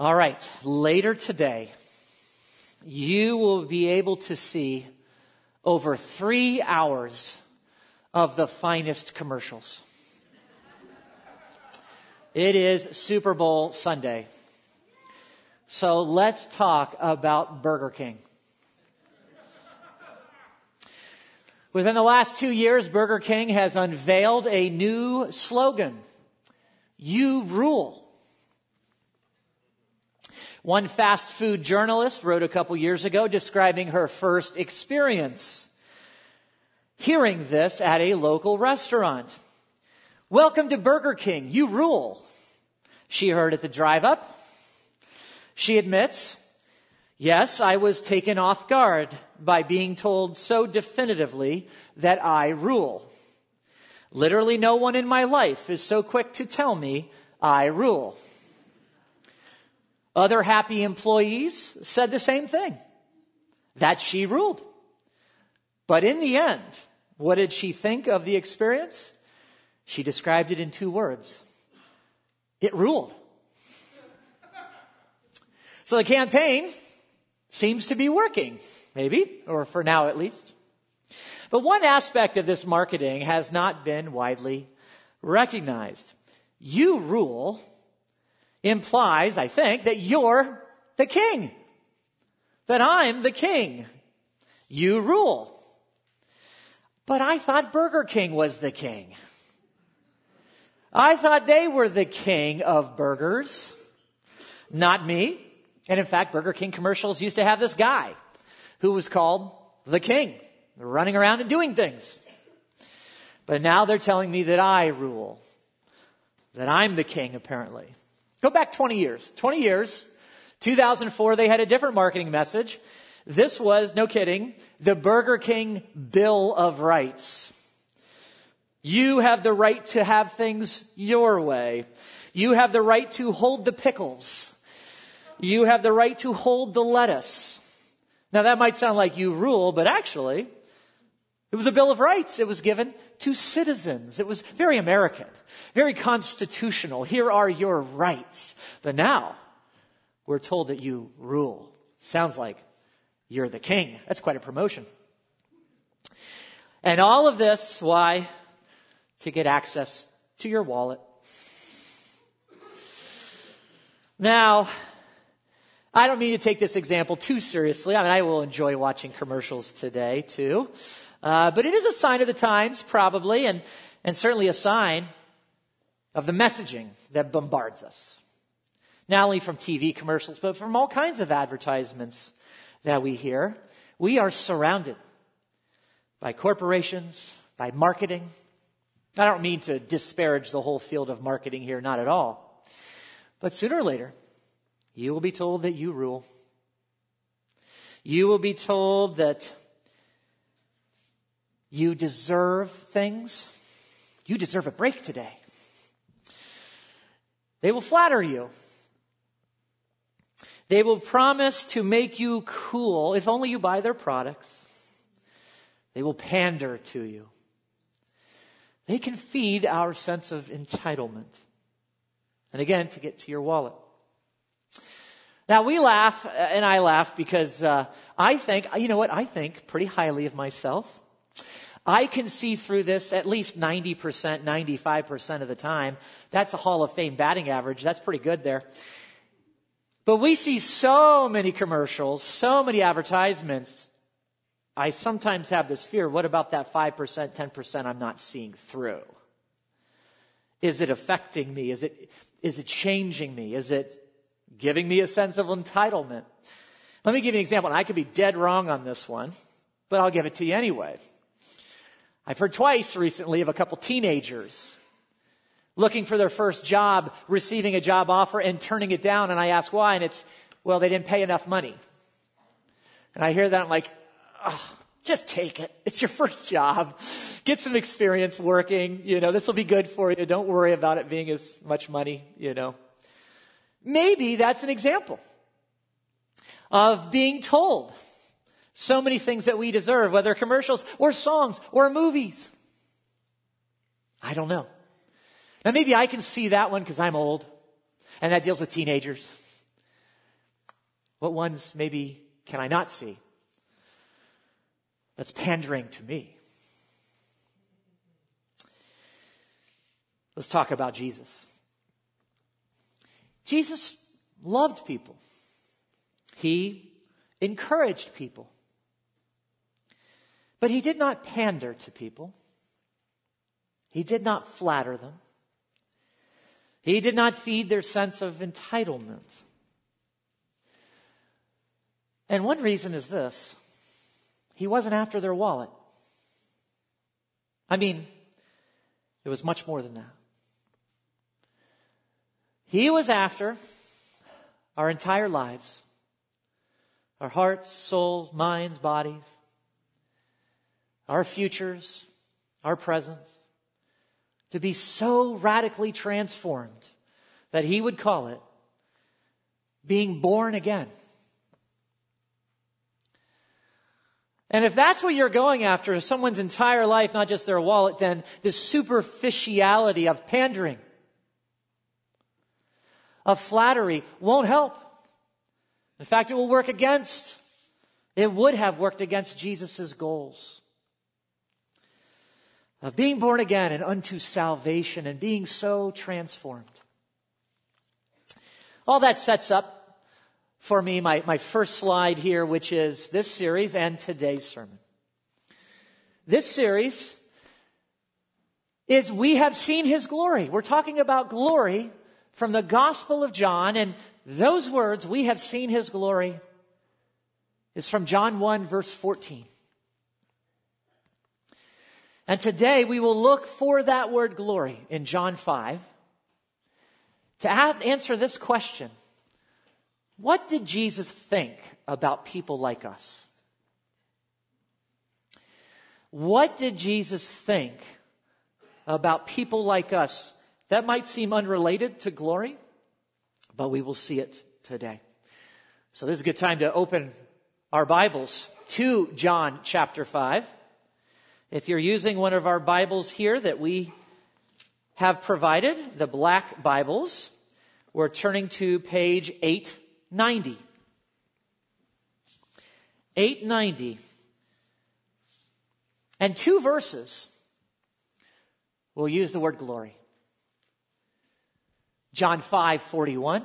All right, later today, you will be able to see over three hours of the finest commercials. It is Super Bowl Sunday. So let's talk about Burger King. Within the last two years, Burger King has unveiled a new slogan. You rule. One fast food journalist wrote a couple years ago describing her first experience hearing this at a local restaurant. Welcome to Burger King. You rule. She heard at the drive up. She admits, yes, I was taken off guard by being told so definitively that I rule. Literally no one in my life is so quick to tell me I rule. Other happy employees said the same thing, that she ruled. But in the end, what did she think of the experience? She described it in two words. It ruled. So the campaign seems to be working, maybe, or for now at least. But one aspect of this marketing has not been widely recognized. You rule implies, I think, that you're the king. That I'm the king. You rule. But I thought Burger King was the king. I thought they were the king of burgers. Not me. And in fact, Burger King commercials used to have this guy who was called the king, running around and doing things. But now they're telling me that I rule. That I'm the king, apparently. Go back 20 years. 20 years. 2004, they had a different marketing message. This was, no kidding, the Burger King Bill of Rights. You have the right to have things your way. You have the right to hold the pickles. You have the right to hold the lettuce. Now that might sound like you rule, but actually, it was a Bill of Rights. It was given to citizens. It was very American, very constitutional. Here are your rights. But now, we're told that you rule. Sounds like you're the king. That's quite a promotion. And all of this, why? To get access to your wallet. Now, I don't mean to take this example too seriously. I mean, I will enjoy watching commercials today too. Uh, but it is a sign of the times, probably, and, and certainly a sign of the messaging that bombards us. Not only from TV commercials, but from all kinds of advertisements that we hear. We are surrounded by corporations, by marketing. I don't mean to disparage the whole field of marketing here, not at all. But sooner or later, you will be told that you rule. You will be told that you deserve things. You deserve a break today. They will flatter you. They will promise to make you cool if only you buy their products. They will pander to you. They can feed our sense of entitlement. And again, to get to your wallet. Now we laugh, and I laugh because uh, I think, you know what, I think pretty highly of myself. I can see through this at least 90%, 95% of the time. That's a Hall of Fame batting average. That's pretty good there. But we see so many commercials, so many advertisements. I sometimes have this fear. What about that 5%, 10% I'm not seeing through? Is it affecting me? Is it, is it changing me? Is it giving me a sense of entitlement? Let me give you an example. And I could be dead wrong on this one, but I'll give it to you anyway. I've heard twice recently of a couple teenagers looking for their first job, receiving a job offer and turning it down. And I ask why, and it's, well, they didn't pay enough money. And I hear that, I'm like, oh, just take it. It's your first job. Get some experience working. You know, this will be good for you. Don't worry about it being as much money, you know. Maybe that's an example of being told so many things that we deserve, whether commercials or songs or movies. I don't know. Now maybe I can see that one because I'm old and that deals with teenagers. What ones maybe can I not see? That's pandering to me. Let's talk about Jesus. Jesus loved people. He encouraged people. But he did not pander to people. He did not flatter them. He did not feed their sense of entitlement. And one reason is this he wasn't after their wallet. I mean, it was much more than that. He was after our entire lives, our hearts, souls, minds, bodies, our futures, our presence, to be so radically transformed that he would call it being born again. And if that's what you're going after, someone's entire life, not just their wallet, then the superficiality of pandering, of flattery won't help. In fact, it will work against, it would have worked against Jesus' goals of being born again and unto salvation and being so transformed. All that sets up for me my, my first slide here, which is this series and today's sermon. This series is We Have Seen His Glory. We're talking about glory from the Gospel of John, and those words, We Have Seen His Glory, is from John 1, verse 14. And today we will look for that word glory in John 5 to answer this question what did Jesus think about people like us? What did Jesus think about people like us? That might seem unrelated to glory, but we will see it today. So this is a good time to open our Bibles to John chapter 5. If you're using one of our Bibles here that we have provided, the black Bibles, we're turning to page 8 890. 890. And two verses will use the word glory. John 5 41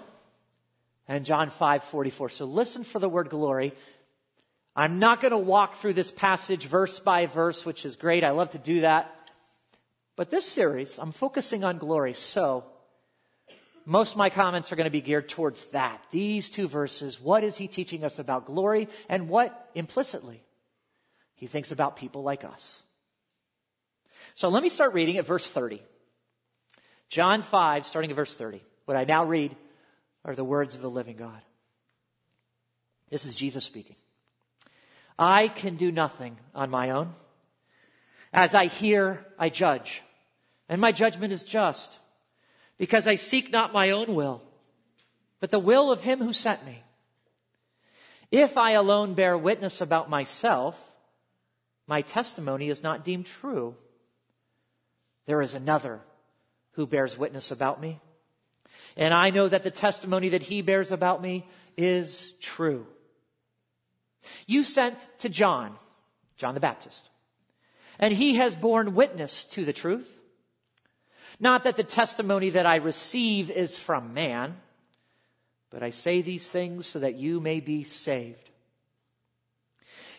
and John 5 44. So listen for the word glory. I'm not going to walk through this passage verse by verse, which is great. I love to do that. But this series, I'm focusing on glory. So most of my comments are going to be geared towards that. These two verses. What is he teaching us about glory and what implicitly he thinks about people like us? So let me start reading at verse 30. John 5, starting at verse 30. What I now read are the words of the living God. This is Jesus speaking. I can do nothing on my own. As I hear, I judge, and my judgment is just because I seek not my own will, but the will of him who sent me. If I alone bear witness about myself, my testimony is not deemed true. There is another who bears witness about me. And I know that the testimony that he bears about me is true. You sent to John, John the Baptist, and he has borne witness to the truth. Not that the testimony that I receive is from man, but I say these things so that you may be saved.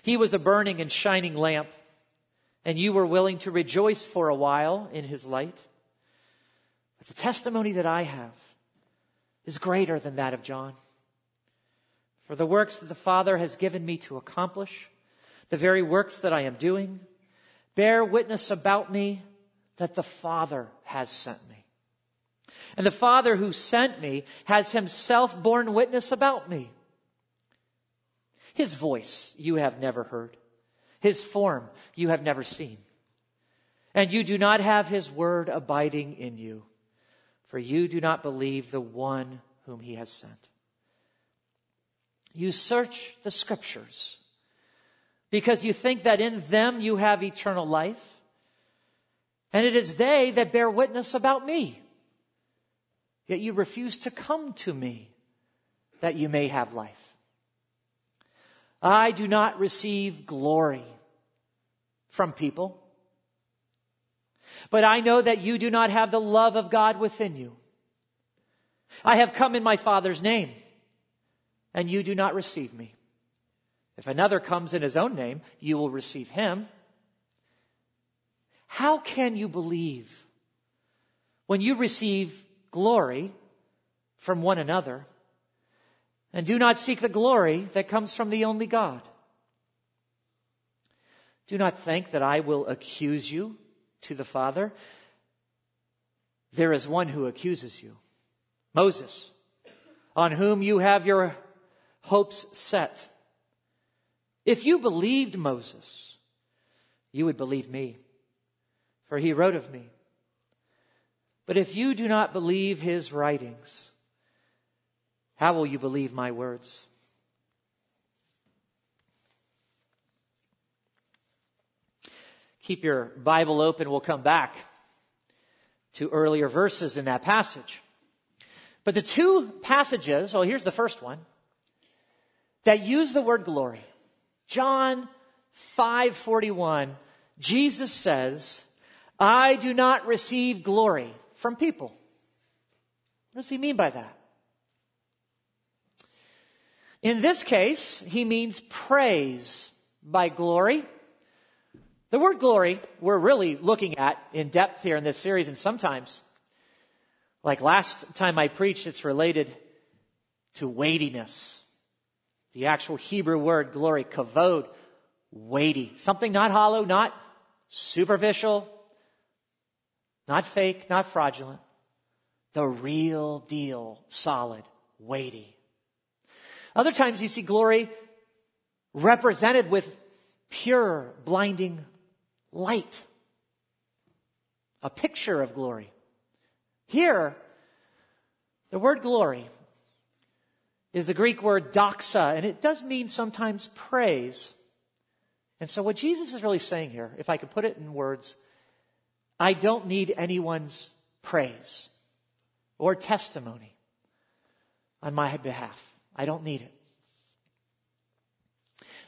He was a burning and shining lamp, and you were willing to rejoice for a while in his light. But the testimony that I have is greater than that of John. For the works that the Father has given me to accomplish, the very works that I am doing, bear witness about me that the Father has sent me. And the Father who sent me has himself borne witness about me. His voice you have never heard. His form you have never seen. And you do not have his word abiding in you, for you do not believe the one whom he has sent. You search the scriptures because you think that in them you have eternal life and it is they that bear witness about me. Yet you refuse to come to me that you may have life. I do not receive glory from people. But I know that you do not have the love of God within you. I have come in my Father's name, and you do not receive me. If another comes in his own name, you will receive him. How can you believe when you receive glory from one another and do not seek the glory that comes from the only God? Do not think that I will accuse you to the Father. There is one who accuses you Moses, on whom you have your hopes set. If you believed Moses, you would believe me, for he wrote of me. But if you do not believe his writings, how will you believe my words? Keep your Bible open. We'll come back to earlier verses in that passage. But the two passages, well, here's the first one, that use the word glory. John 5:41, Jesus says, "I do not receive glory from people." What does he mean by that? In this case, he means praise by glory. The word glory, we're really looking at in depth here in this series, and sometimes, like last time I preached, it's related to weightiness. The actual Hebrew word glory, kavod, weighty. Something not hollow, not superficial, not fake, not fraudulent. The real deal, solid, weighty. Other times you see glory represented with pure, blinding light. A picture of glory. Here, the word glory is the Greek word doxa, and it does mean sometimes praise. And so, what Jesus is really saying here, if I could put it in words, I don't need anyone's praise or testimony on my behalf. I don't need it.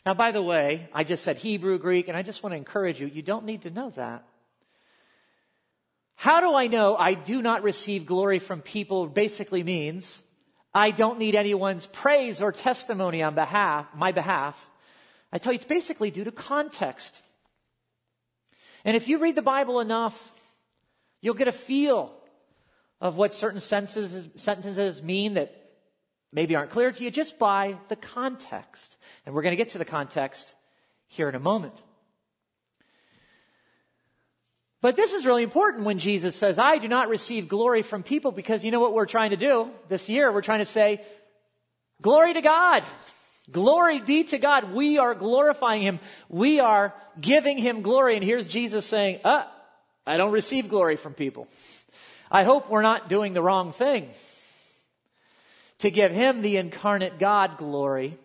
Now, by the way, I just said Hebrew, Greek, and I just want to encourage you, you don't need to know that. How do I know I do not receive glory from people basically means I don't need anyone's praise or testimony on behalf, my behalf. I tell you, it's basically due to context. And if you read the Bible enough, you'll get a feel of what certain sentences, sentences mean that maybe aren't clear to you just by the context. And we're going to get to the context here in a moment. But this is really important when Jesus says, I do not receive glory from people because you know what we're trying to do this year? We're trying to say, glory to God. Glory be to God. We are glorifying Him. We are giving Him glory. And here's Jesus saying, uh, I don't receive glory from people. I hope we're not doing the wrong thing. To give Him the incarnate God glory.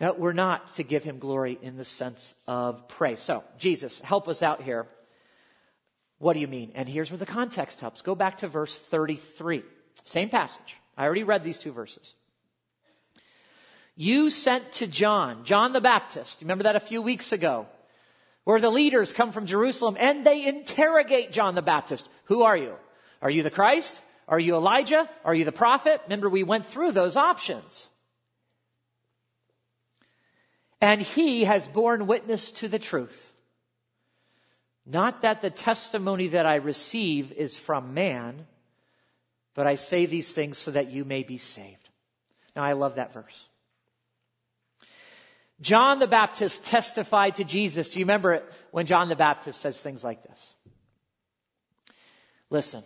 No, we're not to give Him glory in the sense of praise. So, Jesus, help us out here what do you mean? And here's where the context helps. Go back to verse 33. Same passage. I already read these two verses. You sent to John, John the Baptist. Remember that a few weeks ago? Where the leaders come from Jerusalem and they interrogate John the Baptist. Who are you? Are you the Christ? Are you Elijah? Are you the prophet? Remember, we went through those options. And he has borne witness to the truth. Not that the testimony that I receive is from man, but I say these things so that you may be saved. Now, I love that verse. John the Baptist testified to Jesus. Do you remember it when John the Baptist says things like this? Listen,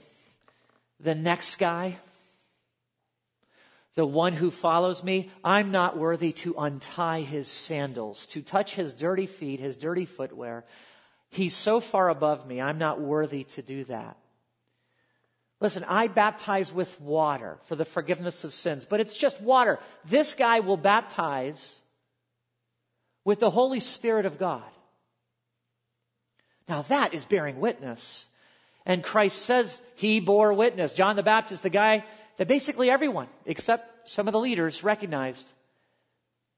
the next guy, the one who follows me, I'm not worthy to untie his sandals, to touch his dirty feet, his dirty footwear. He's so far above me, I'm not worthy to do that. Listen, I baptize with water for the forgiveness of sins, but it's just water. This guy will baptize with the Holy Spirit of God. Now that is bearing witness. And Christ says he bore witness. John the Baptist, the guy that basically everyone, except some of the leaders, recognized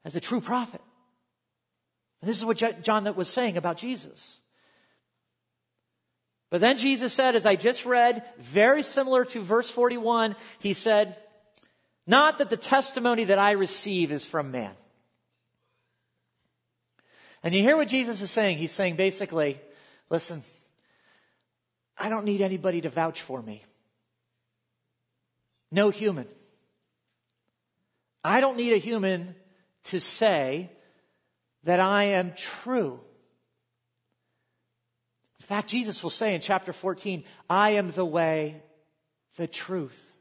as a true prophet. And this is what John was saying about Jesus. But then Jesus said, as I just read, very similar to verse 41, he said, Not that the testimony that I receive is from man. And you hear what Jesus is saying. He's saying basically, listen, I don't need anybody to vouch for me. No human. I don't need a human to say that I am true. In fact, Jesus will say in chapter 14, I am the way, the truth,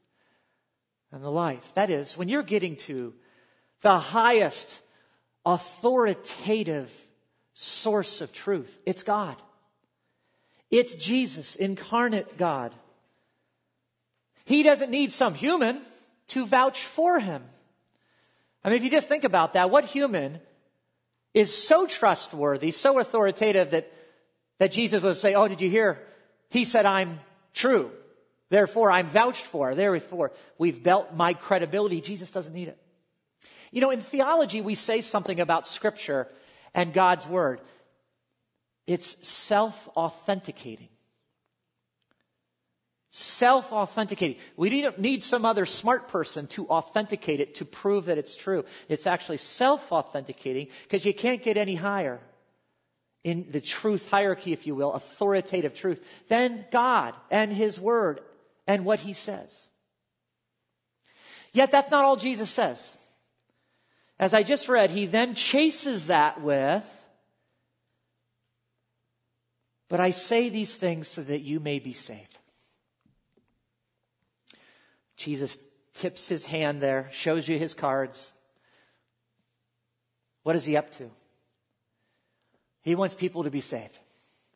and the life. That is, when you're getting to the highest authoritative source of truth, it's God. It's Jesus, incarnate God. He doesn't need some human to vouch for him. I mean, if you just think about that, what human is so trustworthy, so authoritative that that Jesus would say, Oh, did you hear? He said, I'm true. Therefore, I'm vouched for. Therefore, we've built my credibility. Jesus doesn't need it. You know, in theology, we say something about Scripture and God's Word. It's self authenticating. Self authenticating. We don't need some other smart person to authenticate it to prove that it's true. It's actually self authenticating because you can't get any higher in the truth hierarchy, if you will, authoritative truth, then God and His Word and what He says. Yet that's not all Jesus says. As I just read, He then chases that with, but I say these things so that you may be saved. Jesus tips his hand there, shows you his cards. What is he up to? He wants people to be saved.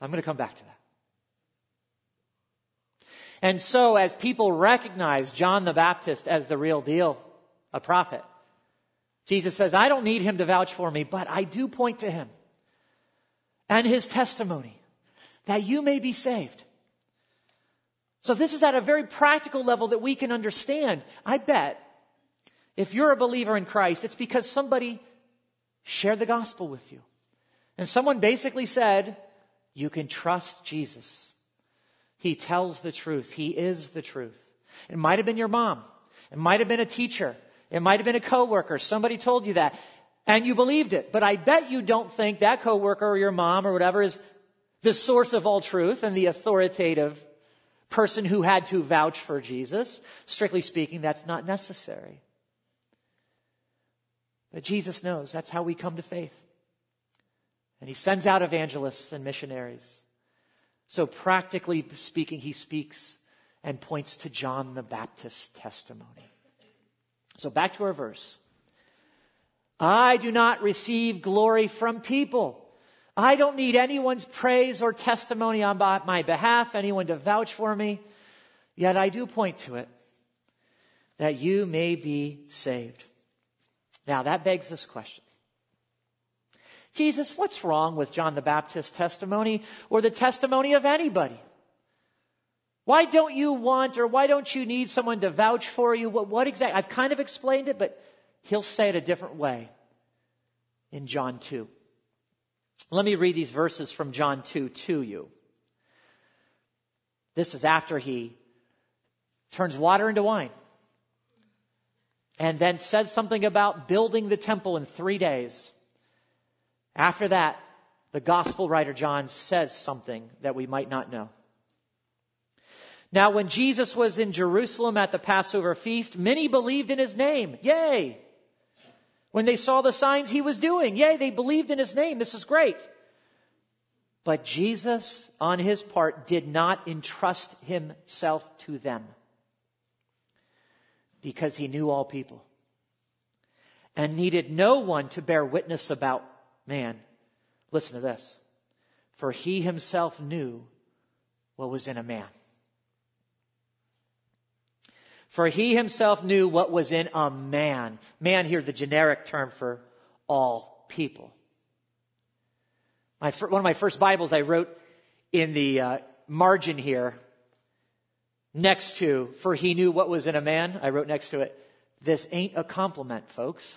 I'm going to come back to that. And so, as people recognize John the Baptist as the real deal, a prophet, Jesus says, I don't need him to vouch for me, but I do point to him and his testimony that you may be saved. So, this is at a very practical level that we can understand. I bet if you're a believer in Christ, it's because somebody shared the gospel with you. And someone basically said, You can trust Jesus. He tells the truth, He is the truth. It might have been your mom, it might have been a teacher, it might have been a coworker. Somebody told you that, and you believed it. But I bet you don't think that coworker or your mom or whatever is the source of all truth and the authoritative person who had to vouch for Jesus. Strictly speaking, that's not necessary. But Jesus knows that's how we come to faith. And he sends out evangelists and missionaries. So, practically speaking, he speaks and points to John the Baptist's testimony. So, back to our verse. I do not receive glory from people. I don't need anyone's praise or testimony on my behalf, anyone to vouch for me. Yet I do point to it that you may be saved. Now, that begs this question Jesus, what's wrong with John the Baptist's testimony or the testimony of anybody? Why don't you want or why don't you need someone to vouch for you? What, what exactly? I've kind of explained it, but he'll say it a different way in John 2. Let me read these verses from John 2 to you. This is after he turns water into wine and then says something about building the temple in three days. After that, the gospel writer John says something that we might not know. Now, when Jesus was in Jerusalem at the Passover feast, many believed in his name. Yay! When they saw the signs he was doing, yay, they believed in his name. This is great. But Jesus, on his part, did not entrust himself to them because he knew all people and needed no one to bear witness about man. Listen to this. For he himself knew what was in a man. For he himself knew what was in a man. Man here, the generic term for all people. My, one of my first Bibles I wrote in the uh, margin here, next to, for he knew what was in a man, I wrote next to it, this ain't a compliment, folks.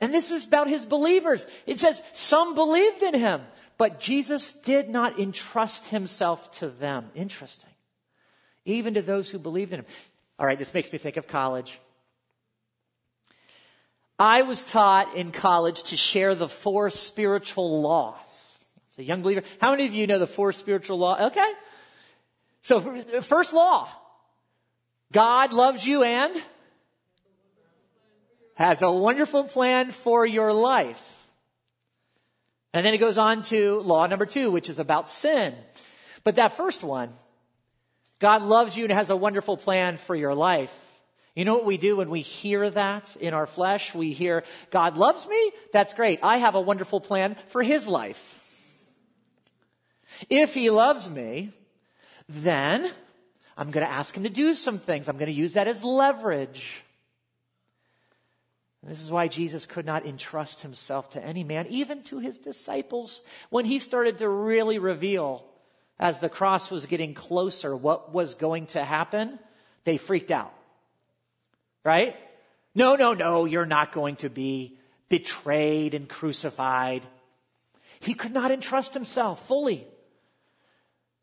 And this is about his believers. It says some believed in him, but Jesus did not entrust himself to them. Interesting. Even to those who believed in him. All right, this makes me think of college. I was taught in college to share the four spiritual laws. a young believer. How many of you know the four spiritual laws? Okay. So first law. God loves you and has a wonderful plan for your life. And then it goes on to law number two, which is about sin. But that first one, God loves you and has a wonderful plan for your life. You know what we do when we hear that in our flesh? We hear, God loves me? That's great. I have a wonderful plan for his life. If he loves me, then I'm going to ask him to do some things. I'm going to use that as leverage. This is why Jesus could not entrust himself to any man, even to his disciples, when he started to really reveal as the cross was getting closer what was going to happen. They freaked out right? No, no, no, you're not going to be betrayed and crucified. He could not entrust himself fully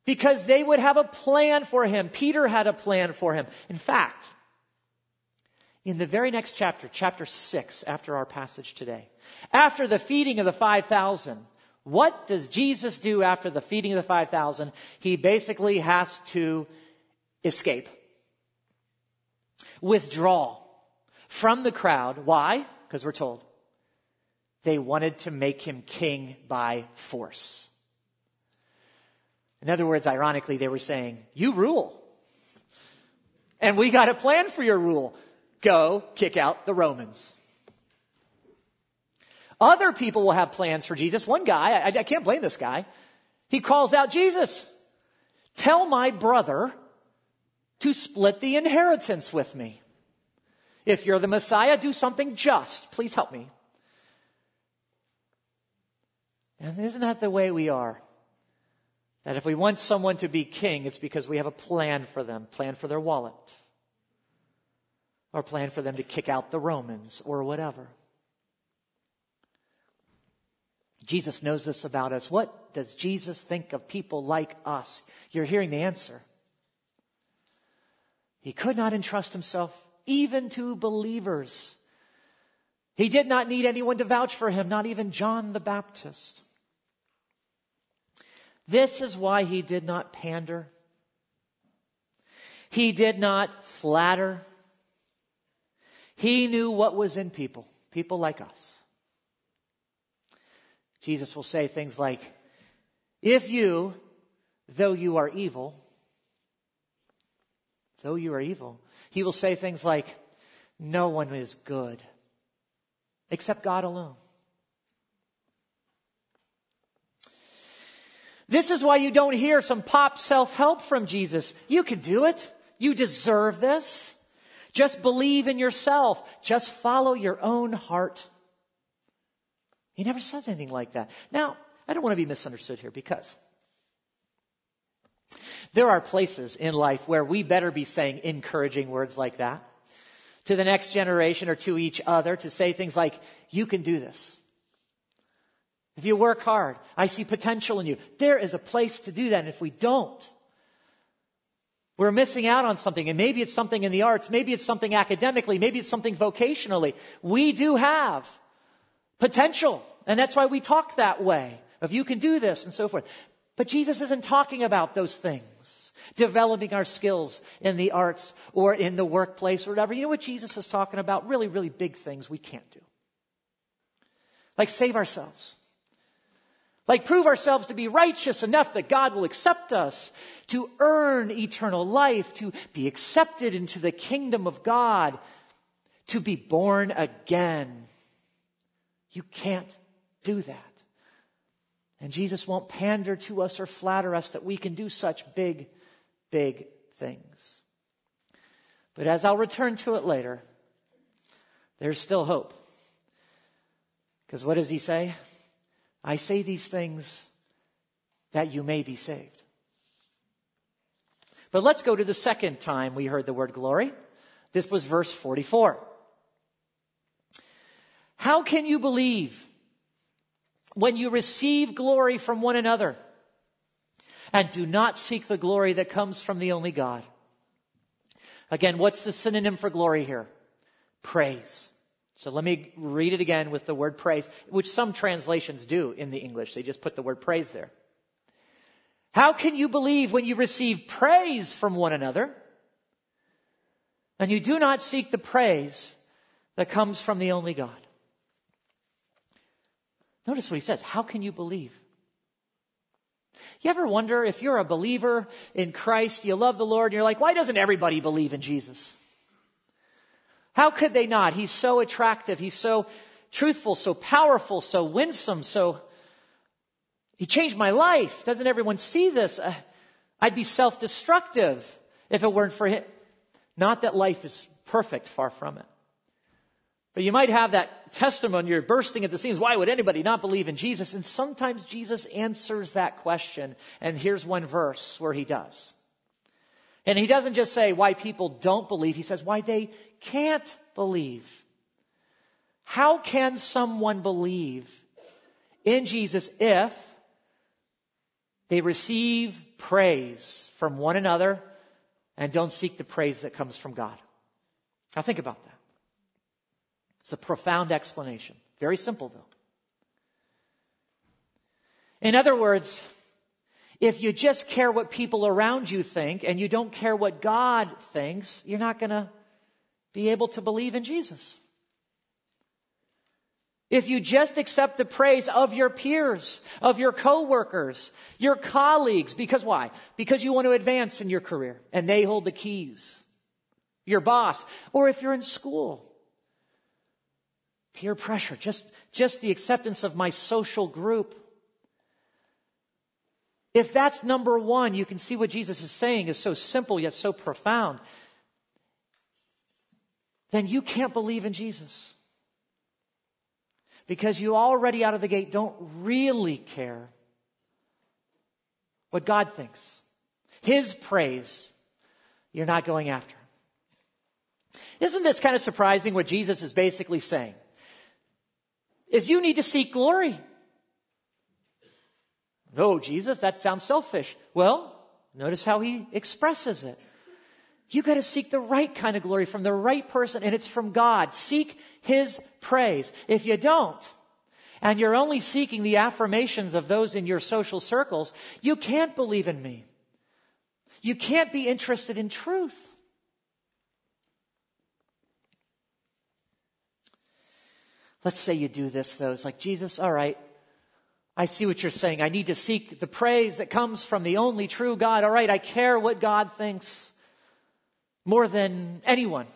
because they would have a plan for him. Peter had a plan for him. In fact, in the very next chapter, chapter 6, after our passage today, after the feeding of the 5,000, what does Jesus do after the feeding of the 5,000? He basically has to escape withdraw from the crowd. Why? Because we're told they wanted to make him king by force. In other words, ironically, they were saying, You rule. And we got a plan for your rule. Go kick out the Romans. Other people will have plans for Jesus. One guy, I, I can't blame this guy, he calls out Jesus. Tell my brother to split the inheritance with me. If you're the Messiah, do something just. Please help me. And isn't that the way we are? That if we want someone to be king, it's because we have a plan for them, plan for their wallet, or plan for them to kick out the Romans, or whatever. Jesus knows this about us. What does Jesus think of people like us? You're hearing the answer. He could not entrust himself even to believers. He did not need anyone to vouch for him, not even John the Baptist. This is why he did not pander. He did not flatter. He knew what was in people, people like us. Jesus will say things like, If you, though you are evil, though you are evil. He will say things like, No one is good except God alone. This is why you don't hear some pop self help from Jesus. You can do it. You deserve this. Just believe in yourself. Just follow your own heart. He never says anything like that. Now, I don't want to be misunderstood here because there are places in life where we better be saying encouraging words like that to the next generation or to each other to say things like, you can do this. If you work hard, I see potential in you. There is a place to do that. And if we don't, we're missing out on something. And maybe it's something in the arts. Maybe it's something academically. Maybe it's something vocationally. We do have potential. And that's why we talk that way of you can do this and so forth. But Jesus isn't talking about those things, developing our skills in the arts or in the workplace or whatever. You know what Jesus is talking about? Really, really big things we can't do. Like save ourselves. Like prove ourselves to be righteous enough that God will accept us, to earn eternal life, to be accepted into the kingdom of God, to be born again. You can't do that. And Jesus won't pander to us or flatter us that we can do such big, big things. But as I'll return to it later, there's still hope. Because what does he say? I say these things that you may be saved. But let's go to the second time we heard the word glory. This was verse 44. How can you believe when you receive glory from one another and do not seek the glory that comes from the only God? Again, what's the synonym for glory here? Praise. So let me read it again with the word praise, which some translations do in the English. They just put the word praise there. How can you believe when you receive praise from one another and you do not seek the praise that comes from the only God? Notice what he says. How can you believe? You ever wonder if you're a believer in Christ, you love the Lord, and you're like, why doesn't everybody believe in Jesus? How could they not? He's so attractive. He's so truthful, so powerful, so winsome, so he changed my life. Doesn't everyone see this? Uh, I'd be self-destructive if it weren't for him. Not that life is perfect, far from it. But you might have that testimony, you're bursting at the seams. Why would anybody not believe in Jesus? And sometimes Jesus answers that question. And here's one verse where he does. And he doesn't just say why people don't believe, he says why they can't believe. How can someone believe in Jesus if they receive praise from one another and don't seek the praise that comes from God? Now think about that. It's a profound explanation. Very simple, though. In other words, if you just care what people around you think and you don't care what God thinks, you're not going to be able to believe in Jesus. If you just accept the praise of your peers, of your coworkers, your colleagues, because why? Because you want to advance in your career and they hold the keys. Your boss, or if you're in school, peer pressure, just, just the acceptance of my social group. If that's number one, you can see what Jesus is saying is so simple yet so profound. Then you can't believe in Jesus. Because you already out of the gate don't really care what God thinks. His praise, you're not going after. Isn't this kind of surprising what Jesus is basically saying? Is you need to seek glory. No, Jesus, that sounds selfish. Well, notice how he expresses it. You got to seek the right kind of glory from the right person, and it's from God. Seek his praise. If you don't, and you're only seeking the affirmations of those in your social circles, you can't believe in me. You can't be interested in truth. Let's say you do this though. It's like, Jesus, all right, I see what you're saying. I need to seek the praise that comes from the only true God. All right, I care what God thinks more than anyone.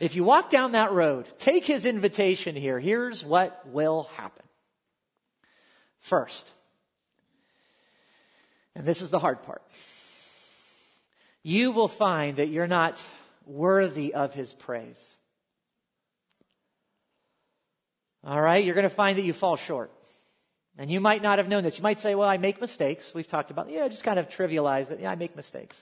If you walk down that road, take his invitation here. Here's what will happen. First, and this is the hard part, you will find that you're not worthy of his praise. All right, you're going to find that you fall short. And you might not have known this. You might say, well, I make mistakes. We've talked about, yeah, just kind of trivialize it. Yeah, I make mistakes.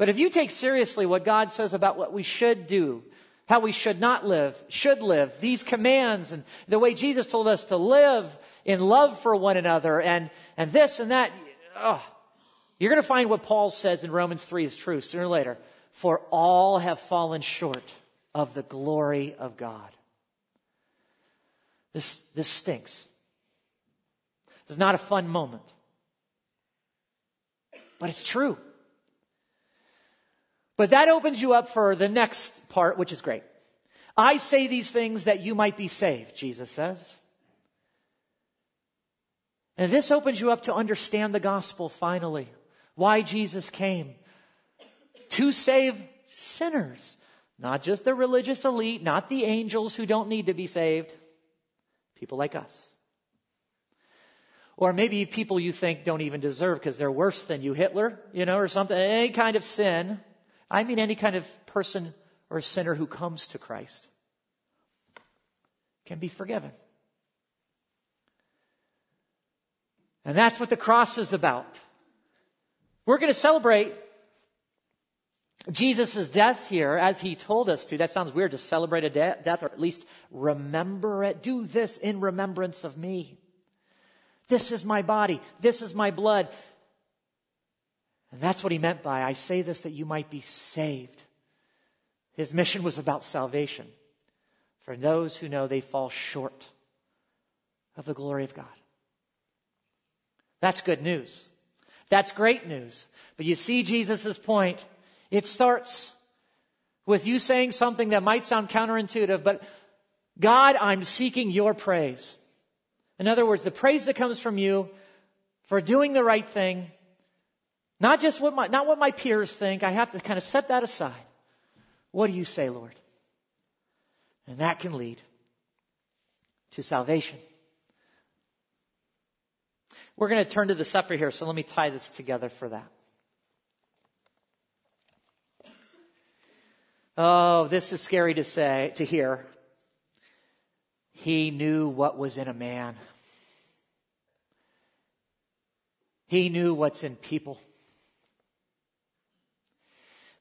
But if you take seriously what God says about what we should do, how we should not live, should live, these commands and the way Jesus told us to live in love for one another and, and this and that, you're going to find what Paul says in Romans 3 is true sooner or later. For all have fallen short of the glory of God. This, this stinks. It's not a fun moment. But it's true. But that opens you up for the next part, which is great. I say these things that you might be saved, Jesus says. And this opens you up to understand the gospel finally. Why Jesus came. To save sinners. Not just the religious elite, not the angels who don't need to be saved. People like us. Or maybe people you think don't even deserve because they're worse than you, Hitler, you know, or something. Any kind of sin. I mean, any kind of person or sinner who comes to Christ can be forgiven. And that's what the cross is about. We're going to celebrate Jesus' death here, as he told us to, that sounds weird to celebrate a de- death or at least remember it. Do this in remembrance of me. This is my body. This is my blood. And that's what he meant by, I say this that you might be saved. His mission was about salvation for those who know they fall short of the glory of God. That's good news. That's great news. But you see Jesus' point. It starts with you saying something that might sound counterintuitive, but God, I'm seeking your praise. In other words, the praise that comes from you for doing the right thing, not just what my, not what my peers think. I have to kind of set that aside. What do you say, Lord? And that can lead to salvation. We're going to turn to the supper here, so let me tie this together for that. Oh, this is scary to say, to hear. He knew what was in a man. He knew what's in people.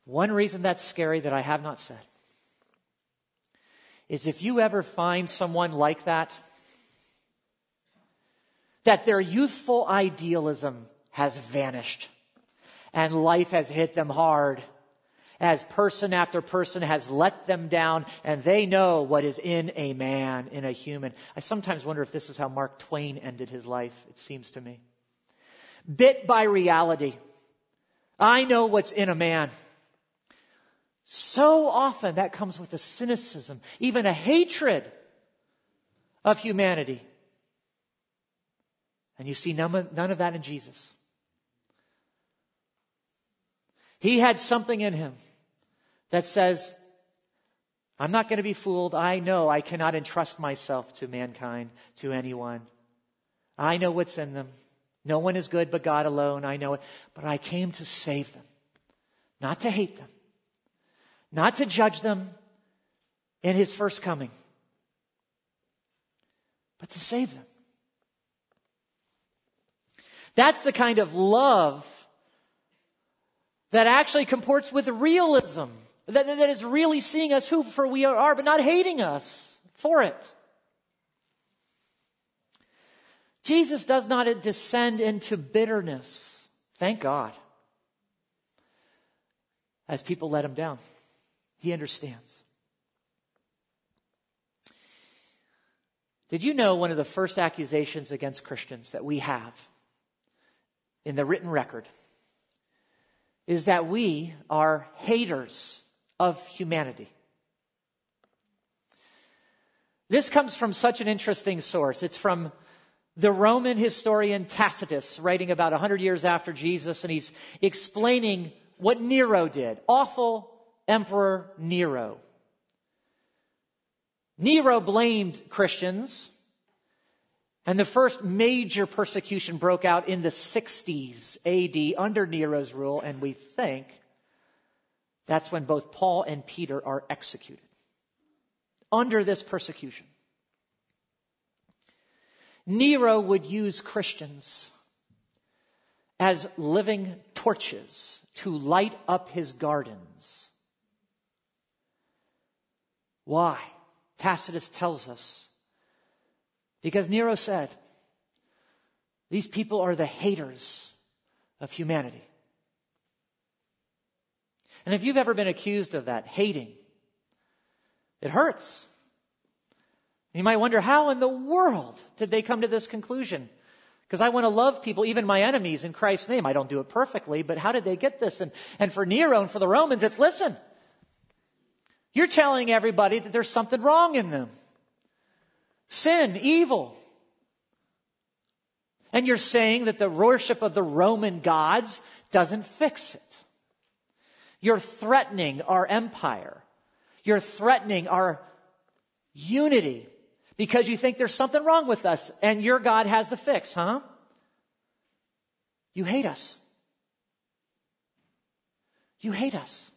One reason that's scary that I have not said is if you ever find someone like that, that their youthful idealism has vanished and life has hit them hard as person after person has let them down and they know what is in a man, in a human. I sometimes wonder if this is how Mark Twain ended his life, it seems to me. Bit by reality. I know what's in a man. So often that comes with a cynicism, even a hatred of humanity. And you see none of, none of that in Jesus. He had something in him that says, I'm not going to be fooled. I know I cannot entrust myself to mankind, to anyone. I know what's in them. No one is good but God alone. I know it. But I came to save them, not to hate them not to judge them in his first coming, but to save them. That's the kind of love that actually comports with realism, that, that is really seeing us who for we are, but not hating us for it. Jesus does not descend into bitterness. Thank God. As people let him down. He understands. Did you know one of the first accusations against Christians that we have in the written record is that we are haters of humanity? This comes from such an interesting source. It's from the Roman historian Tacitus, writing about 100 years after Jesus, and he's explaining what Nero did. Awful, Emperor Nero. Nero blamed Christians, and the first major persecution broke out in the 60s AD under Nero's rule, and we think that's when both Paul and Peter are executed. Under this persecution, Nero would use Christians as living torches to light up his gardens why? Tacitus tells us. Because Nero said, these people are the haters of humanity. And if you've ever been accused of that, hating, it hurts. You might wonder, how in the world did they come to this conclusion? Because I want to love people, even my enemies, in Christ's name. I don't do it perfectly, but how did they get this? And, and for Nero and for the Romans, it's listen, you're telling everybody that there's something wrong in them. Sin, evil. And you're saying that the worship of the Roman gods doesn't fix it. You're threatening our empire. You're threatening our unity because you think there's something wrong with us and your God has the fix, huh? You hate us. You hate us.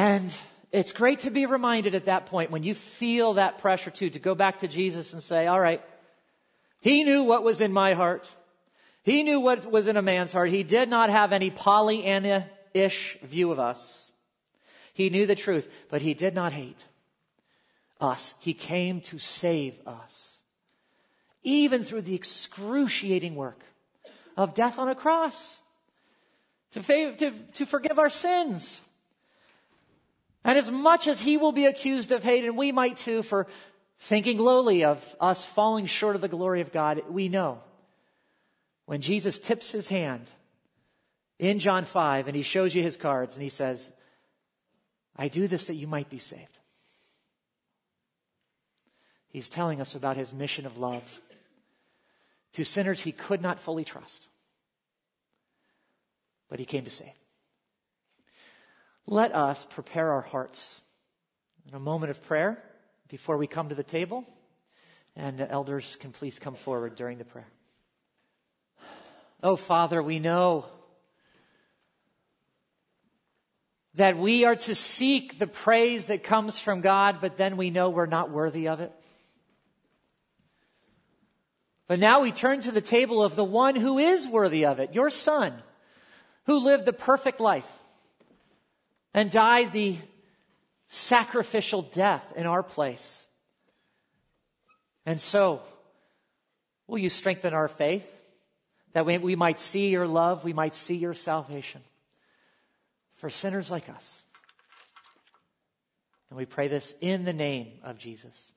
And it's great to be reminded at that point when you feel that pressure too, to go back to Jesus and say, all right, he knew what was in my heart. He knew what was in a man's heart. He did not have any Pollyanna-ish view of us. He knew the truth, but he did not hate us. He came to save us. Even through the excruciating work of death on a cross. To, fav- to, to forgive our sins. And as much as he will be accused of hate, and we might too, for thinking lowly of us falling short of the glory of God, we know when Jesus tips his hand in John 5 and he shows you his cards and he says, I do this that you might be saved. He's telling us about his mission of love to sinners he could not fully trust, but he came to save. Let us prepare our hearts in a moment of prayer before we come to the table, and the elders can please come forward during the prayer. Oh, Father, we know that we are to seek the praise that comes from God, but then we know we're not worthy of it. But now we turn to the table of the one who is worthy of it, your son, who lived the perfect life and died the sacrificial death in our place. And so, will you strengthen our faith that we, we might see your love, we might see your salvation for sinners like us? And we pray this in the name of Jesus.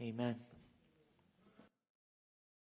Amen.